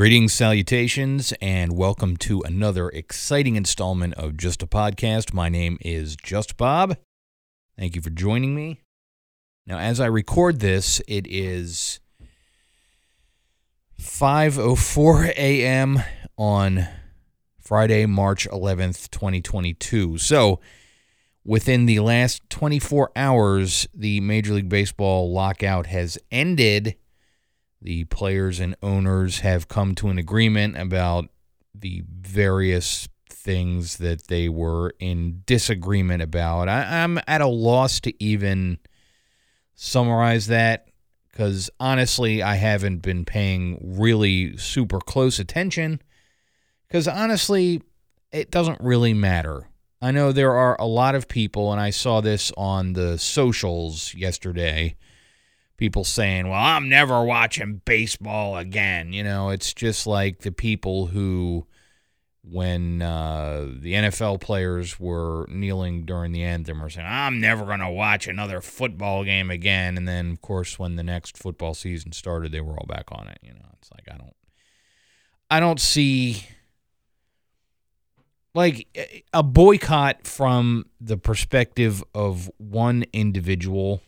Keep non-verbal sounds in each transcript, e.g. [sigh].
Greetings, salutations, and welcome to another exciting installment of Just a Podcast. My name is Just Bob. Thank you for joining me. Now, as I record this, it is 5:04 a.m. on Friday, March 11th, 2022. So, within the last 24 hours, the Major League Baseball lockout has ended the players and owners have come to an agreement about the various things that they were in disagreement about. I, am at a loss to even summarize that because honestly, I haven't been paying really super close attention. Because honestly, it doesn't really matter. I know there are a lot of people, and I saw this on the socials yesterday people saying, well, I'm never watching baseball again. You know, it's just like the people who, when uh, the NFL players were kneeling during the anthem, were saying, I'm never going to watch another football game again. And then, of course, when the next football season started, they were all back on it. You know, it's like, I don't, I don't see like a boycott from the perspective of one individual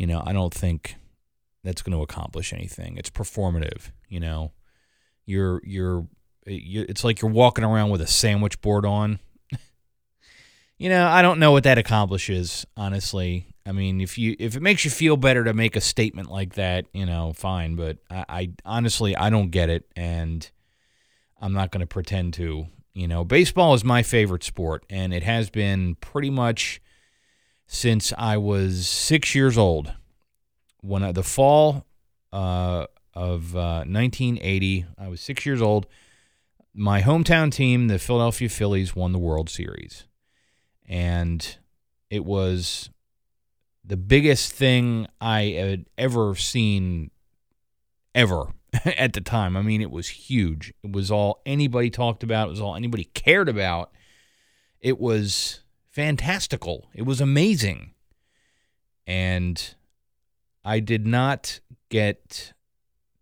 you know, I don't think that's going to accomplish anything. It's performative, you know. You're you're eh, it's like you're walking around with a sandwich board on. [laughs] you know, I don't know what that accomplishes, honestly. I mean, if you if it makes you feel better to make a statement like that, you know, fine. But I, I honestly I don't get it, and I'm not going to pretend to. You know, baseball is my favorite sport, and it has been pretty much since I was six years old. When I, the fall uh, of uh, 1980, I was six years old. My hometown team, the Philadelphia Phillies, won the World Series, and it was the biggest thing I had ever seen ever [laughs] at the time. I mean, it was huge. It was all anybody talked about. It was all anybody cared about. It was fantastical. It was amazing. And I did not get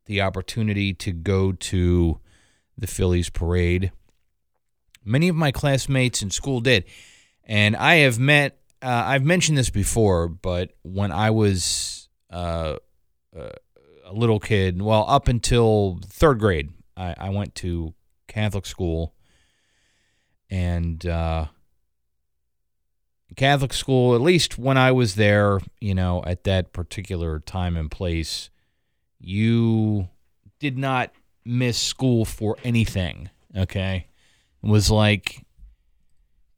the opportunity to go to the Phillies parade. Many of my classmates in school did. And I have met, uh, I've mentioned this before, but when I was uh, uh, a little kid, well, up until third grade, I, I went to Catholic school. And uh, Catholic school, at least when I was there, you know, at that particular time and place, you did not miss school for anything. Okay. It was like,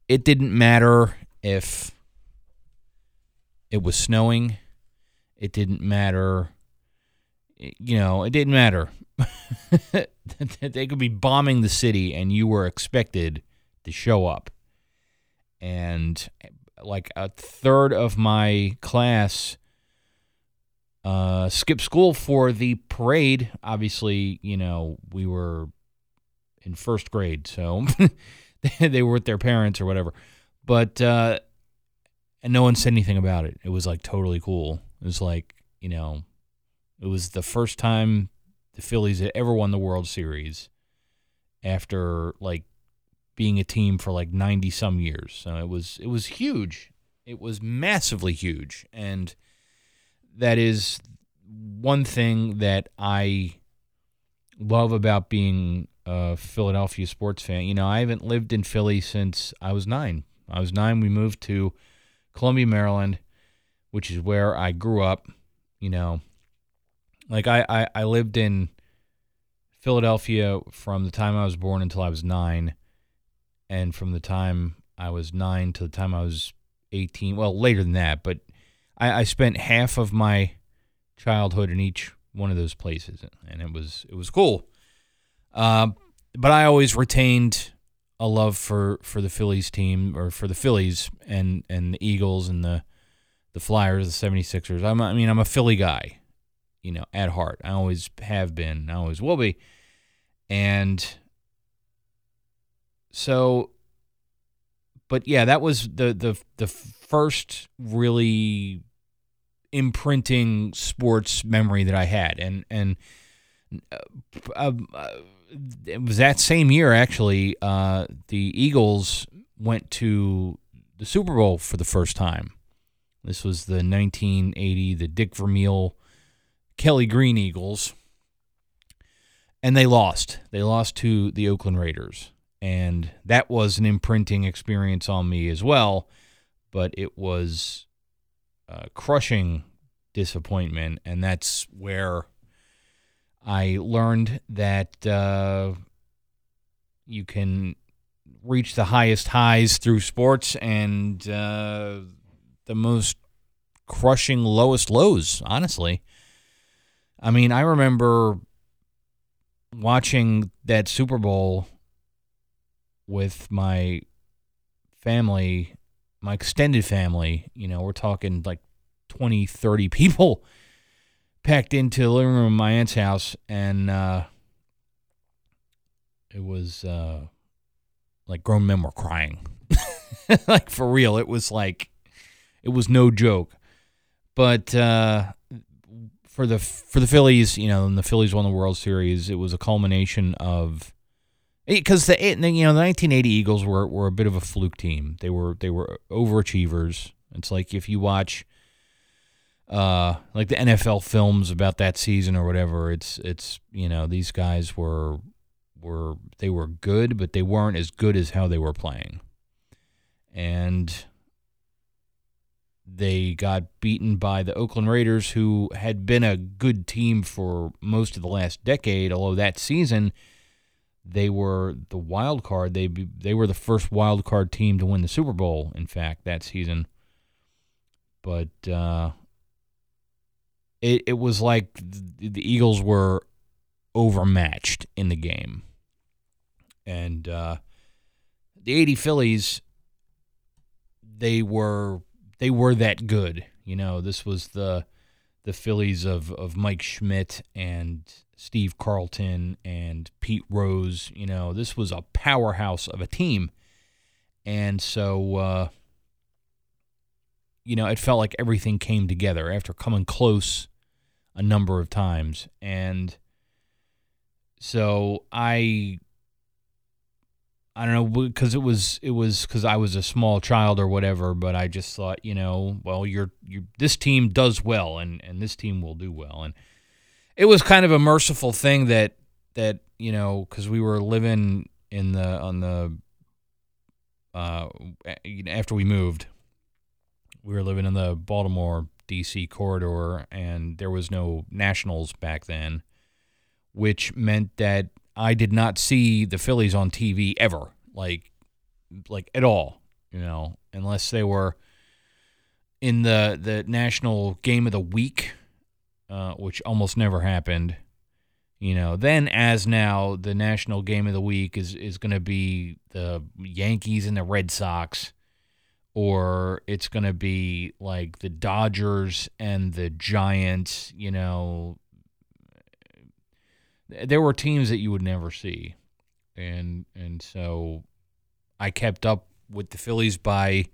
it didn't matter if it was snowing. It didn't matter. You know, it didn't matter. [laughs] they could be bombing the city and you were expected to show up. And like a third of my class uh, skipped school for the parade. Obviously, you know, we were in first grade, so [laughs] they were with their parents or whatever. But uh, and no one said anything about it. It was like totally cool. It was like you know, it was the first time the Phillies had ever won the World Series after like being a team for like 90 some years. So it was it was huge. It was massively huge and that is one thing that I love about being a Philadelphia sports fan. You know, I haven't lived in Philly since I was 9. I was 9 we moved to Columbia, Maryland, which is where I grew up, you know. Like I, I, I lived in Philadelphia from the time I was born until I was 9 and from the time I was nine to the time I was 18, well, later than that, but I, I spent half of my childhood in each one of those places, and it was it was cool. Uh, but I always retained a love for, for the Phillies team or for the Phillies and, and the Eagles and the the Flyers, the 76ers. I'm, I mean, I'm a Philly guy, you know, at heart. I always have been. I always will be. And so but yeah, that was the the the first really imprinting sports memory that I had, and and uh, uh, it was that same year actually. Uh, the Eagles went to the Super Bowl for the first time. This was the 1980, the Dick Vermeil, Kelly Green Eagles, and they lost. They lost to the Oakland Raiders, and that was an imprinting experience on me as well. But it was a crushing disappointment, and that's where I learned that uh, you can reach the highest highs through sports and uh, the most crushing lowest lows, honestly. I mean, I remember watching that Super Bowl with my family, my extended family. You know, we're talking like 20, 30 [laughs] people packed into the living room of my aunt's house, and uh, it was uh, like grown men were crying, [laughs] like for real. It was like it was no joke. But uh, for the for the Phillies, you know, and the Phillies won the World Series, it was a culmination of because the you know the 1980 Eagles were were a bit of a fluke team. They were they were overachievers. It's like if you watch uh, like the NFL films about that season or whatever. It's it's you know these guys were were they were good, but they weren't as good as how they were playing, and they got beaten by the Oakland Raiders, who had been a good team for most of the last decade. Although that season they were the wild card. They they were the first wild card team to win the Super Bowl. In fact, that season. But uh, it, it was like the Eagles were overmatched in the game. And uh, the 80 Phillies, they were they were that good. You know, this was the the Phillies of, of Mike Schmidt and Steve Carlton and Pete Rose. You know, this was a powerhouse of a team. And so, uh, you know, it felt like everything came together after coming close a number of times. And so I I don't know because it was it was because I was a small child or whatever, but I just thought you know well you're you this team does well and and this team will do well and it was kind of a merciful thing that that you know because we were living in the on the uh after we moved we were living in the Baltimore DC corridor, and there was no Nationals back then, which meant that I did not see the Phillies on TV ever, like, like at all, you know, unless they were in the the national game of the week, uh, which almost never happened. You know, then as now, the national game of the week is is going to be the Yankees and the Red Sox or it's going to be like the Dodgers and the Giants, you know. There were teams that you would never see. And and so I kept up with the Phillies by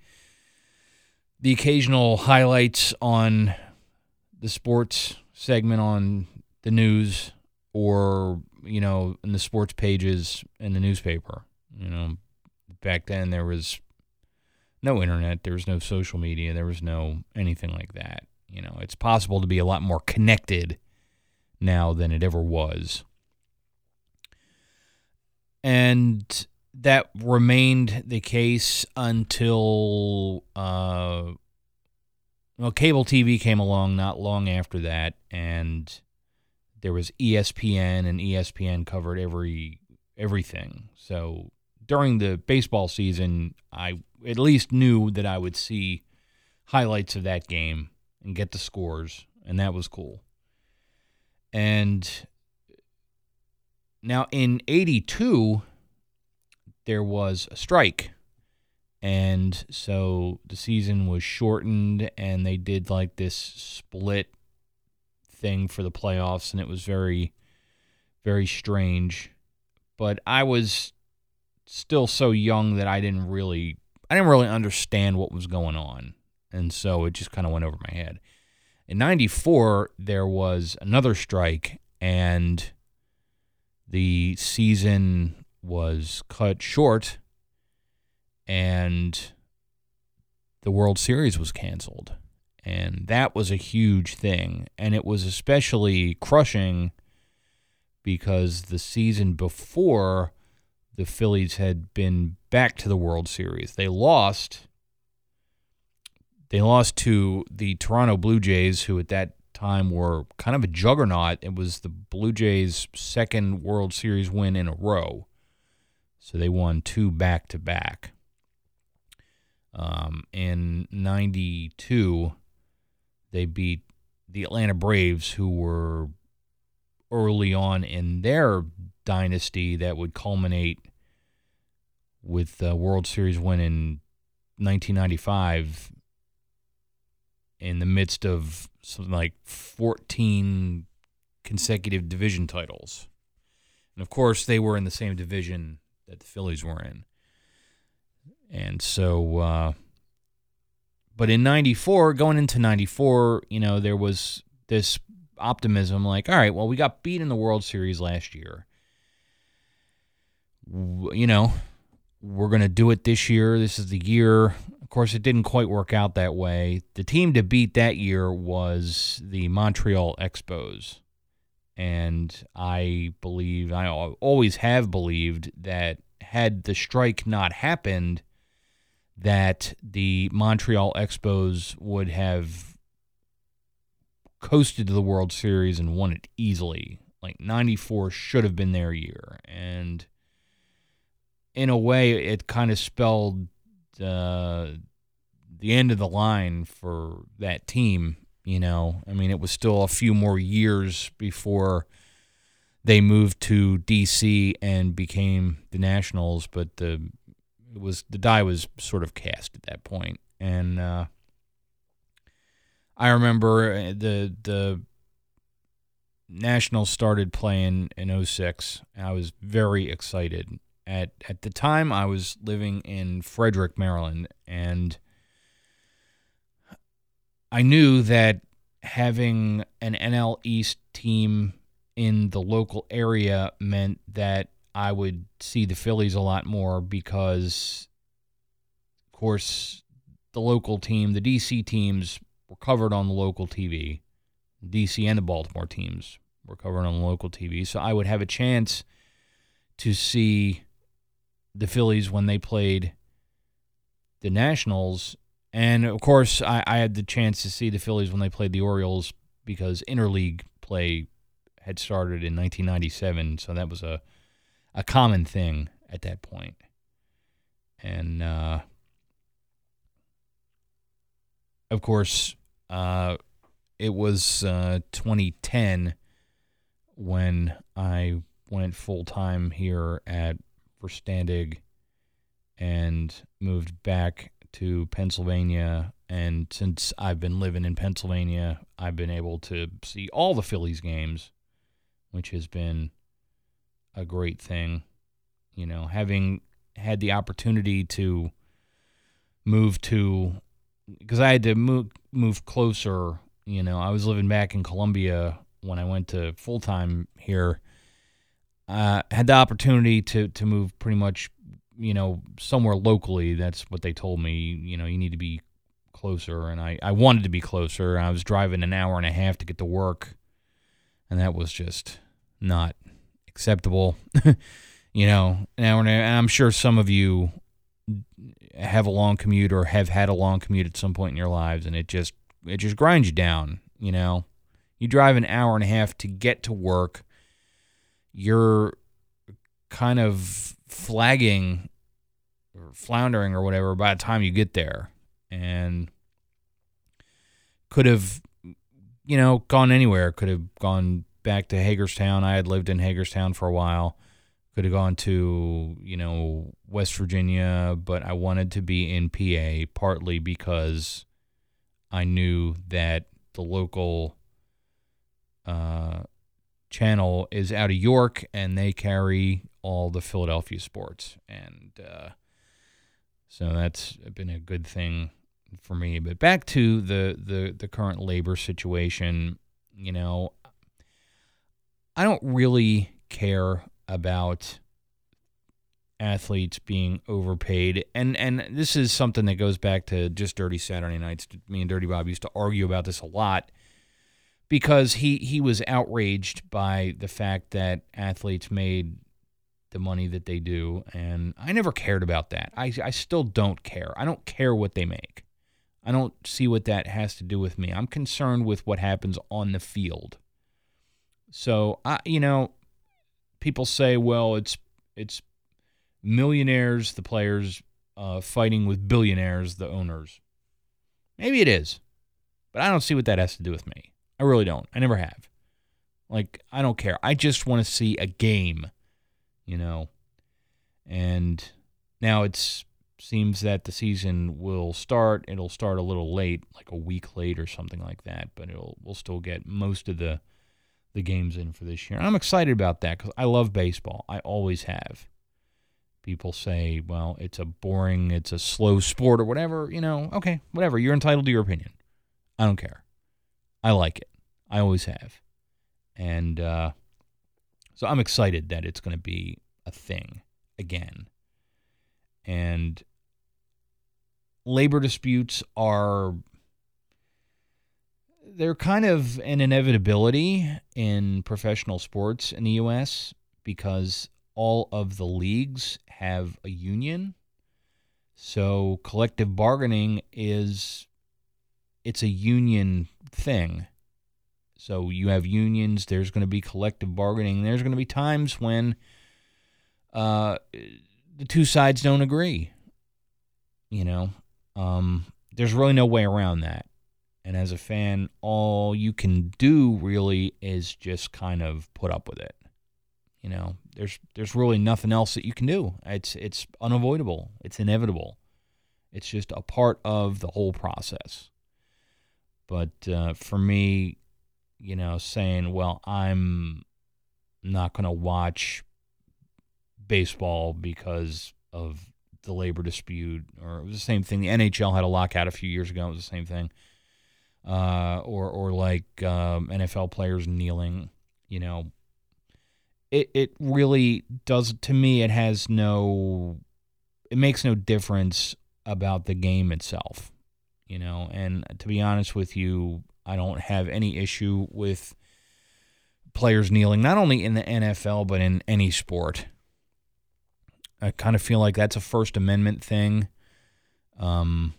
the occasional highlights on the sports segment on the news or you know in the sports pages in the newspaper you know back then there was no internet, there was no social media, there was no anything like that. You know, it's possible to be a lot more connected now than it ever was. And that remained the case until uh, well, cable TV came along not long after that, and there was ESPN, and ESPN covered every everything. So during the baseball season, I at least knew that I would see highlights of that game and get the scores, and that was cool. And now in 82, there was a strike. And so the season was shortened, and they did like this split thing for the playoffs, and it was very, very strange. But I was still so young that I didn't really I didn't really understand what was going on. And so it just kind of went over my head. In 94 there was another strike and the season was cut short and the World Series was canceled. And that was a huge thing. And it was especially crushing because the season before the Phillies had been back to the World Series. They lost. They lost to the Toronto Blue Jays, who at that time were kind of a juggernaut. It was the Blue Jays' second World Series win in a row. So they won two back to back. Um, in 92, they beat the Atlanta Braves, who were early on in their dynasty that would culminate with the World Series win in 1995 in the midst of something like 14 consecutive division titles. And of course, they were in the same division that the Phillies were in. And so, uh, but in 94, going into 94, you know, there was this optimism like, all right, well, we got beat in the World Series last year. You know, we're going to do it this year. This is the year. Of course, it didn't quite work out that way. The team to beat that year was the Montreal Expos. And I believe, I always have believed that had the strike not happened, that the Montreal Expos would have coasted to the World Series and won it easily. Like 94 should have been their year. And in a way, it kind of spelled uh, the end of the line for that team. You know, I mean, it was still a few more years before they moved to DC and became the Nationals, but the it was the die was sort of cast at that point, and uh, I remember uh, the the Nationals started playing in 06. I was very excited. At at the time I was living in Frederick, Maryland, and I knew that having an NL East team in the local area meant that I would see the Phillies a lot more because, of course, the local team, the DC teams, were covered on the local TV. DC and the Baltimore teams were covered on local TV. So I would have a chance to see the Phillies when they played the Nationals. And of course, I, I had the chance to see the Phillies when they played the Orioles because interleague play had started in 1997. So that was a a common thing at that point. And uh, of course, uh, it was uh, 2010 when I went full time here at Verstandig and moved back to Pennsylvania. And since I've been living in Pennsylvania, I've been able to see all the Phillies games, which has been a great thing. You know, having had the opportunity to move to because I had to move move closer. You know, I was living back in Columbia when I went to full time here. Uh, had the opportunity to to move pretty much, you know, somewhere locally. That's what they told me. You know, you need to be closer, and I I wanted to be closer. I was driving an hour and a half to get to work, and that was just not acceptable. [laughs] you know, now and I'm sure some of you have a long commute or have had a long commute at some point in your lives, and it just it just grinds you down. You know, you drive an hour and a half to get to work. You're kind of flagging or floundering or whatever by the time you get there, and could have, you know, gone anywhere. Could have gone back to Hagerstown. I had lived in Hagerstown for a while. Could have gone to, you know, West Virginia, but I wanted to be in PA partly because I knew that the local uh, channel is out of York and they carry all the Philadelphia sports. And uh, so that's been a good thing for me. But back to the, the, the current labor situation, you know, I don't really care about athletes being overpaid and and this is something that goes back to just dirty saturday nights me and dirty bob used to argue about this a lot because he he was outraged by the fact that athletes made the money that they do and I never cared about that. I I still don't care. I don't care what they make. I don't see what that has to do with me. I'm concerned with what happens on the field. So, I you know, people say, well, it's it's millionaires, the players uh, fighting with billionaires, the owners. Maybe it is, but I don't see what that has to do with me. I really don't. I never have. Like, I don't care. I just want to see a game, you know. And now it seems that the season will start. It'll start a little late, like a week late or something like that, but it'll we'll still get most of the the games in for this year. I'm excited about that because I love baseball. I always have. People say, well, it's a boring, it's a slow sport or whatever. You know, okay, whatever. You're entitled to your opinion. I don't care. I like it. I always have. And uh, so I'm excited that it's going to be a thing again. And labor disputes are they're kind of an inevitability in professional sports in the US because all of the leagues have a union. So collective bargaining is it's a union thing. So you have unions, there's going to be collective bargaining, there's going to be times when uh, the two sides don't agree. You know, um, there's really no way around that. And as a fan, all you can do really is just kind of put up with it. You know, there's there's really nothing else that you can do. It's it's unavoidable. It's inevitable. It's just a part of the whole process. But uh, for me, you know, saying, "Well, I'm not going to watch baseball because of the labor dispute," or it was the same thing. The NHL had a lockout a few years ago. It was the same thing uh, or or like um, NFL players kneeling. You know, it it really does to me. It has no, it makes no difference about the game itself. You know, and to be honest with you, I don't have any issue with players kneeling, not only in the NFL but in any sport. I kind of feel like that's a First Amendment thing. Um,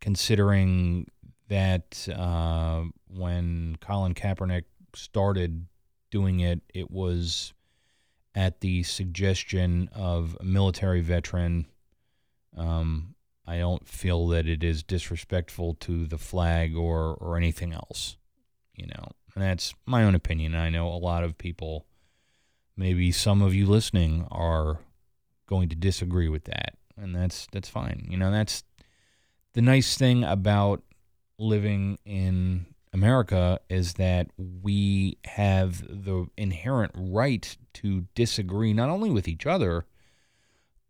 considering that uh, when Colin Kaepernick started doing it, it was at the suggestion of a military veteran. Um, I don't feel that it is disrespectful to the flag or, or anything else, you know. And that's my own opinion. I know a lot of people, maybe some of you listening, are going to disagree with that, and that's that's fine. You know, that's the nice thing about living in America is that we have the inherent right to disagree not only with each other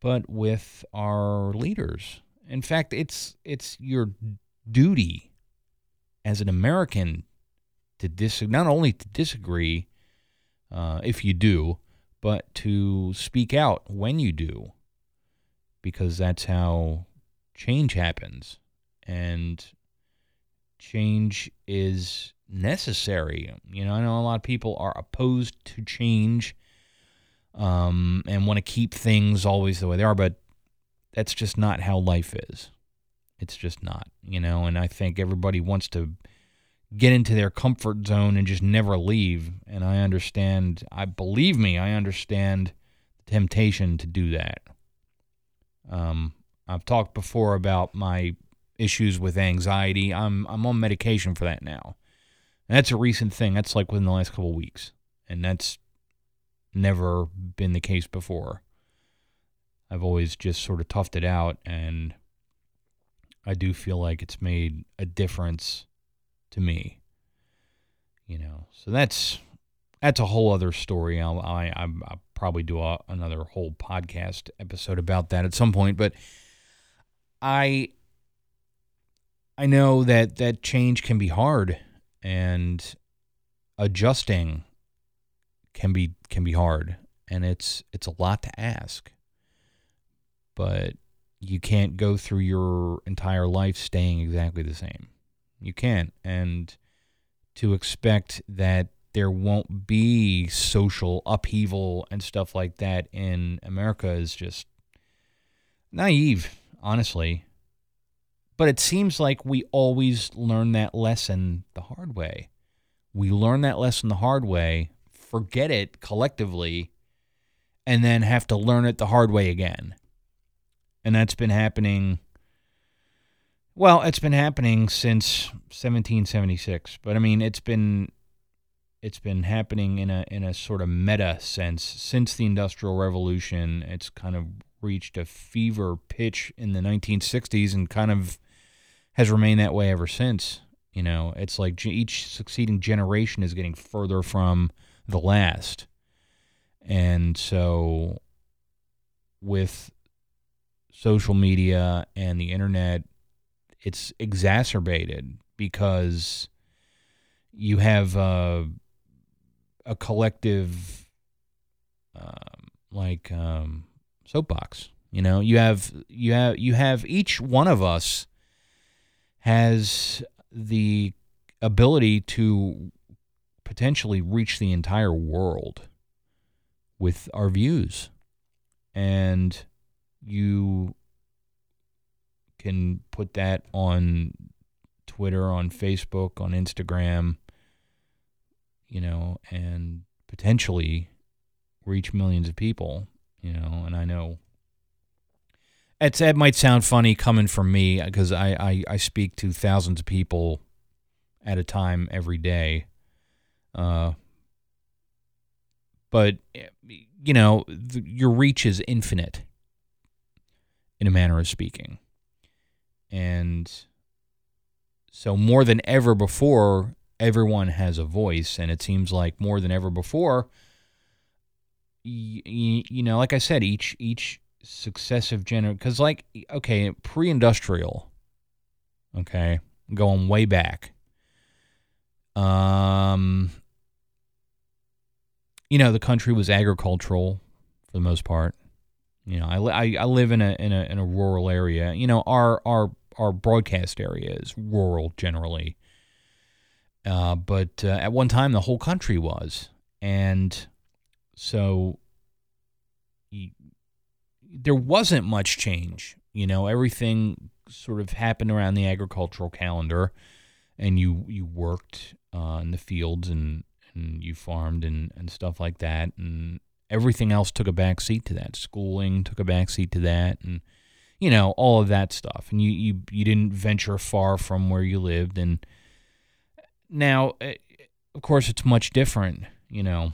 but with our leaders. In fact, it's it's your duty as an American to dis not only to disagree uh, if you do, but to speak out when you do, because that's how change happens. And change is necessary. You know, I know a lot of people are opposed to change um, and want to keep things always the way they are, but that's just not how life is. It's just not, you know, and I think everybody wants to get into their comfort zone and just never leave. And I understand, I believe me, I understand the temptation to do that. Um, I've talked before about my issues with anxiety. I'm I'm on medication for that now. And that's a recent thing. That's like within the last couple weeks. And that's never been the case before. I've always just sort of toughed it out and I do feel like it's made a difference to me. You know. So that's that's a whole other story. I'll I, I will probably do a, another whole podcast episode about that at some point, but I I know that that change can be hard and adjusting can be can be hard and it's it's a lot to ask. But you can't go through your entire life staying exactly the same. You can't. And to expect that there won't be social upheaval and stuff like that in America is just naive, honestly. But it seems like we always learn that lesson the hard way. We learn that lesson the hard way, forget it collectively, and then have to learn it the hard way again. And that's been happening. Well, it's been happening since 1776, but I mean, it's been it's been happening in a in a sort of meta sense since the industrial revolution it's kind of reached a fever pitch in the 1960s and kind of has remained that way ever since you know it's like each succeeding generation is getting further from the last and so with social media and the internet it's exacerbated because you have uh, a collective um, like um, soapbox. You know, you have you have you have each one of us has the ability to potentially reach the entire world with our views. And you can put that on Twitter, on Facebook, on Instagram, you know, and potentially reach millions of people, you know, and I know it's, it might sound funny coming from me because I, I, I speak to thousands of people at a time every day. Uh, but, you know, the, your reach is infinite in a manner of speaking. And so, more than ever before, everyone has a voice, and it seems like more than ever before. You, you know, like I said, each each successive gener because like okay, pre-industrial, okay, going way back. Um, you know, the country was agricultural for the most part. You know, I, I, I live in a in a in a rural area. You know, our our our broadcast area is rural generally. Uh, but uh, at one time, the whole country was. And so there wasn't much change. You know, everything sort of happened around the agricultural calendar, and you, you worked uh, in the fields and, and you farmed and, and stuff like that. And everything else took a back seat to that. Schooling took a back seat to that. And, you know, all of that stuff. And you, you, you didn't venture far from where you lived. And, now, eh, of course, it's much different. You know,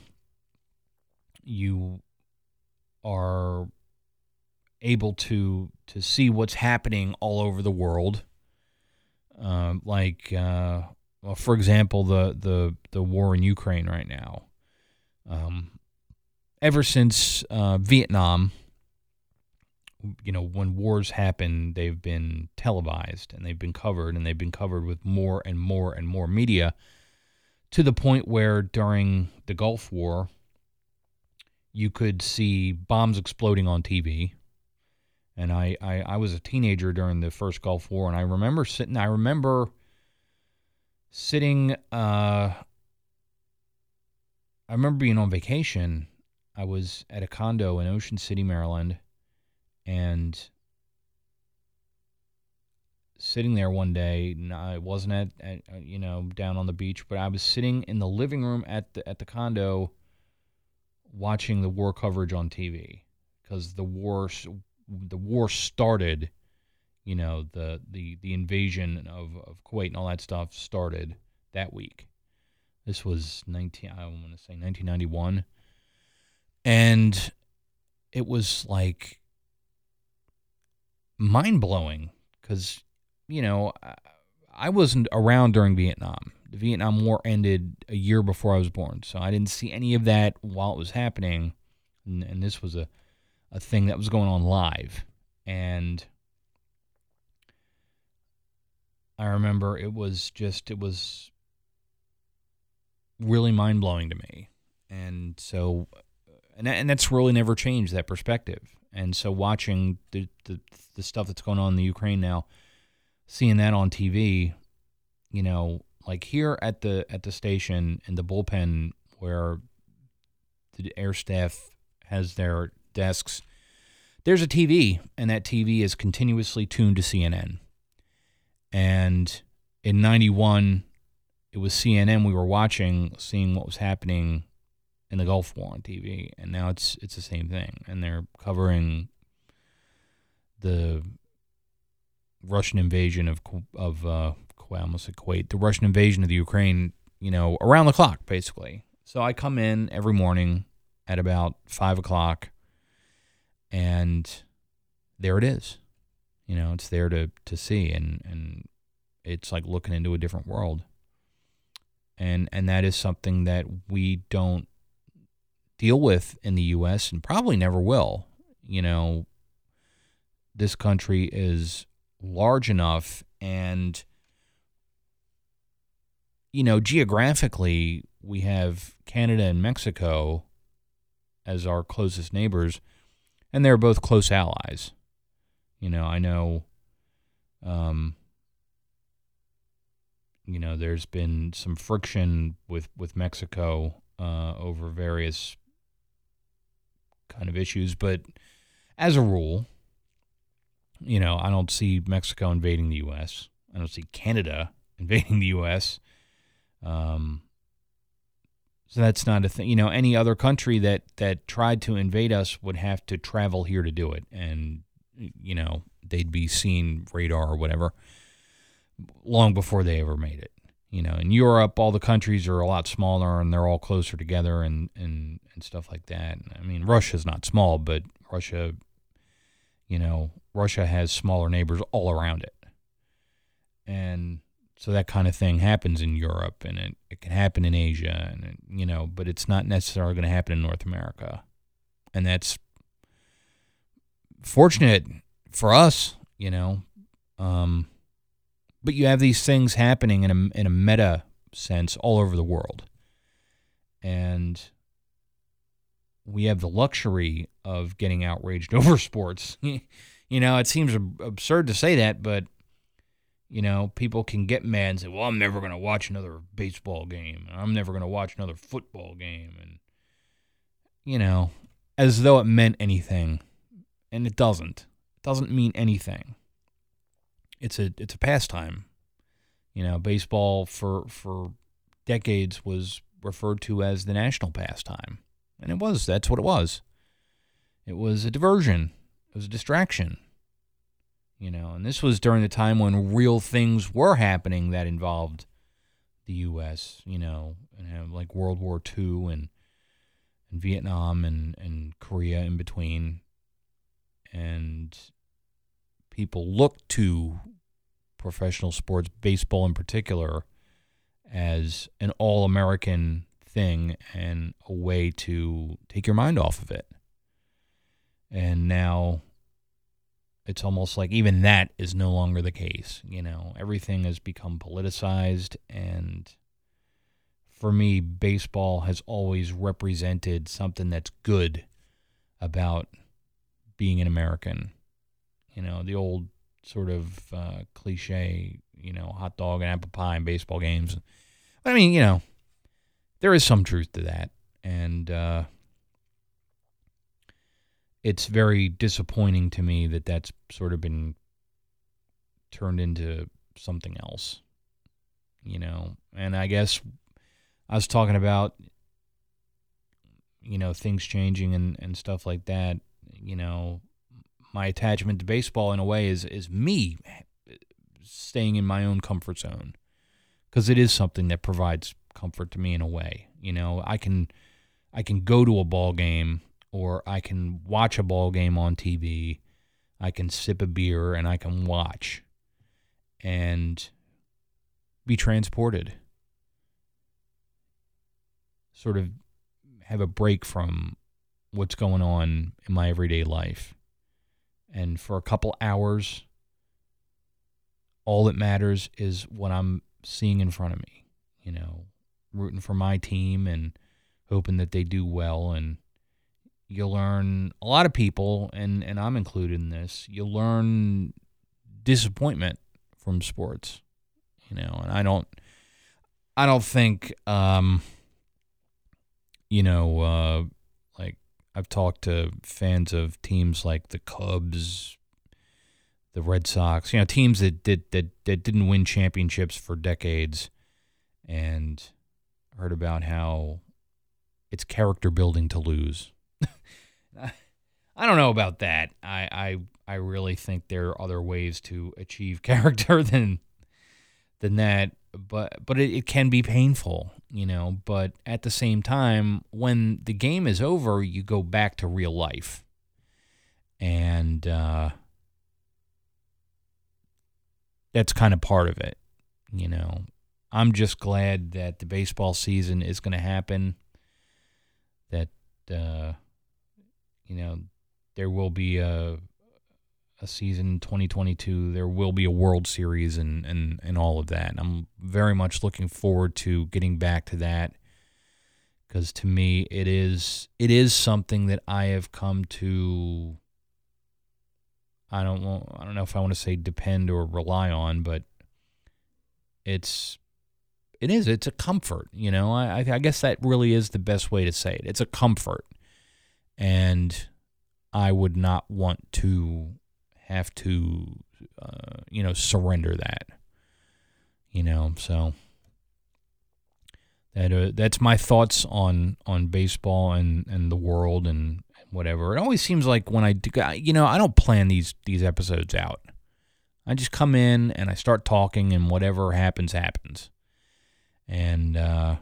you are able to to see what's happening all over the world. Um, like, uh, well, for example, the the the war in Ukraine right now. Um, ever since uh, Vietnam, you know, when wars happen, they've been televised and they've been covered and they've been covered with more and more and more media to the point where during the Gulf War, you could see bombs exploding on TV. And I, I, I was a teenager during the first Gulf War, and I remember sitting, I remember sitting, uh, I remember being on vacation. I was at a condo in Ocean City, Maryland and sitting there one day. I wasn't at, at, uh, you know down on the beach, but I was sitting in the living room at the at the condo, watching the war coverage on TV because the war the war started. You know the the the invasion of of Kuwait and all that stuff started that week. This was nineteen. I want to say nineteen ninety one, and it was like mind blowing because, you know, I wasn't around during Vietnam. The Vietnam War ended a year before I was born, so I didn't see any of that while it was happening. And, and this was a, a thing that was going on live. And I remember it was just, it was really mind blowing to me. And so and and that's really never changed that perspective. And so watching the the, the stuff that's going on in the Ukraine now, seeing that on TV, you know, like here at the at the station in the bullpen where the air staff has their desks, there's a TV, and that TV is continuously tuned to CNN. And in '91, it was CNN we were watching, seeing what was happening in the Gulf War on TV, and now it's it's the same thing, and they're covering the Russian invasion of of uh, I almost Kuwait, the Russian invasion of the Ukraine, you know, around the clock basically. So I come in every morning at about five o'clock, and there it is. You know, it's there to to see, and and it's like looking into a different world. And and that is something that we don't deal with in the U.S. and probably never will. You know, this country is large enough and you know geographically we have Canada and Mexico as our closest neighbors and they're both close allies you know I know um you know there's been some friction with with Mexico uh, over various kind of issues but as a rule you know, I don't see Mexico invading the U.S. I don't see Canada [laughs] invading the U.S. Um, so that's not a thing. You know, any other country that that tried to invade us would have to travel here to do it, and you know they'd be seen radar or whatever long before they ever made it. You know, in Europe, all the countries are a lot smaller and they're all closer together and and and stuff like that. I mean, Russia's not small, but Russia, you know, Russia has smaller neighbors all around it. And so that kind of thing happens in Europe and it, it can happen in Asia and it, you know, but it's not necessarily going to happen in North America. And that's fortunate for us, you know. Um, but you have these things happening in a in a meta sense all over the world. And we have the luxury of getting outraged [laughs] over sports. [laughs] You know, it seems absurd to say that, but you know, people can get mad and say, "Well, I'm never going to watch another baseball game. I'm never going to watch another football game." And you know, as though it meant anything, and it doesn't. It doesn't mean anything. It's a it's a pastime. You know, baseball for for decades was referred to as the national pastime, and it was. That's what it was. It was a diversion. It was a distraction you know, and this was during the time when real things were happening that involved the U.S., you know, and like World War II and, and Vietnam and, and Korea in between. And people looked to professional sports, baseball in particular, as an all American thing and a way to take your mind off of it. And now it's almost like even that is no longer the case. You know, everything has become politicized. And for me, baseball has always represented something that's good about being an American. You know, the old sort of uh, cliche, you know, hot dog and apple pie in baseball games. I mean, you know, there is some truth to that. And, uh, it's very disappointing to me that that's sort of been turned into something else, you know. And I guess I was talking about, you know, things changing and, and stuff like that. You know, my attachment to baseball in a way is is me staying in my own comfort zone because it is something that provides comfort to me in a way. You know, I can I can go to a ball game or I can watch a ball game on TV. I can sip a beer and I can watch and be transported. Sort of have a break from what's going on in my everyday life. And for a couple hours, all that matters is what I'm seeing in front of me, you know, rooting for my team and hoping that they do well and you learn a lot of people, and and I'm included in this. You learn disappointment from sports, you know, and I don't, I don't think, um, you know, uh, like I've talked to fans of teams like the Cubs, the Red Sox, you know, teams that did that that didn't win championships for decades, and heard about how it's character building to lose. [laughs] I don't know about that. I, I I really think there are other ways to achieve [laughs] character than than that. But but it, it can be painful, you know. But at the same time, when the game is over, you go back to real life, and uh, that's kind of part of it, you know. I'm just glad that the baseball season is going to happen. That uh, you know there will be a a season 2022. There will be a World Series and and and all of that. And I'm very much looking forward to getting back to that because to me it is it is something that I have come to. I don't want, I don't know if I want to say depend or rely on, but it's it is it's a comfort. You know, I I guess that really is the best way to say it. It's a comfort, and I would not want to have to, uh, you know, surrender that. You know, so that uh, that's my thoughts on on baseball and and the world and whatever. It always seems like when I do, you know, I don't plan these these episodes out. I just come in and I start talking, and whatever happens, happens. And uh,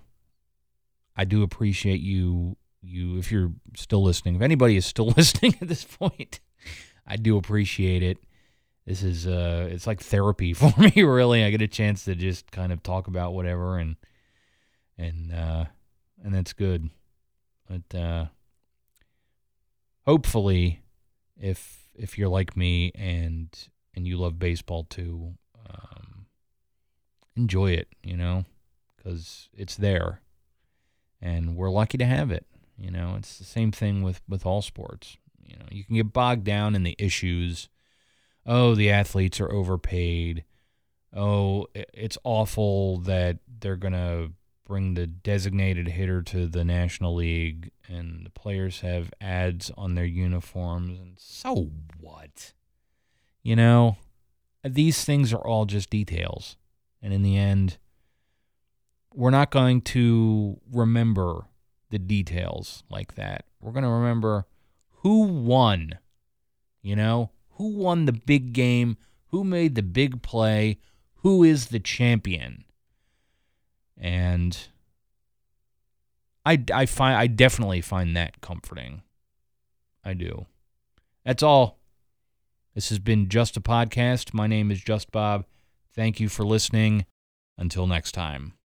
I do appreciate you you if you're still listening, if anybody is still [laughs] listening at this point, I do appreciate it. This is uh it's like therapy [laughs] for me really. I get a chance to just kind of talk about whatever and and uh and that's good. But uh hopefully if if you're like me and and you love baseball too, um enjoy it, you know, cuz it's there. And we're lucky to have it. You know, it's the same thing with with all sports. You know, you can get bogged down in the issues. Oh, the athletes are overpaid. Oh, it's awful that they're going to bring the designated hitter to the National League and the players have ads on their uniforms and so what? You know, these things are all just details. And in the end, we're not going to remember the details like that. We're going to remember who won, you know, who won the big game, who made the big play, who is the champion. And I, I find I definitely find that comforting. I do. That's all. This has been Just a Podcast. My name is Just Bob. Thank you for listening. Until next time.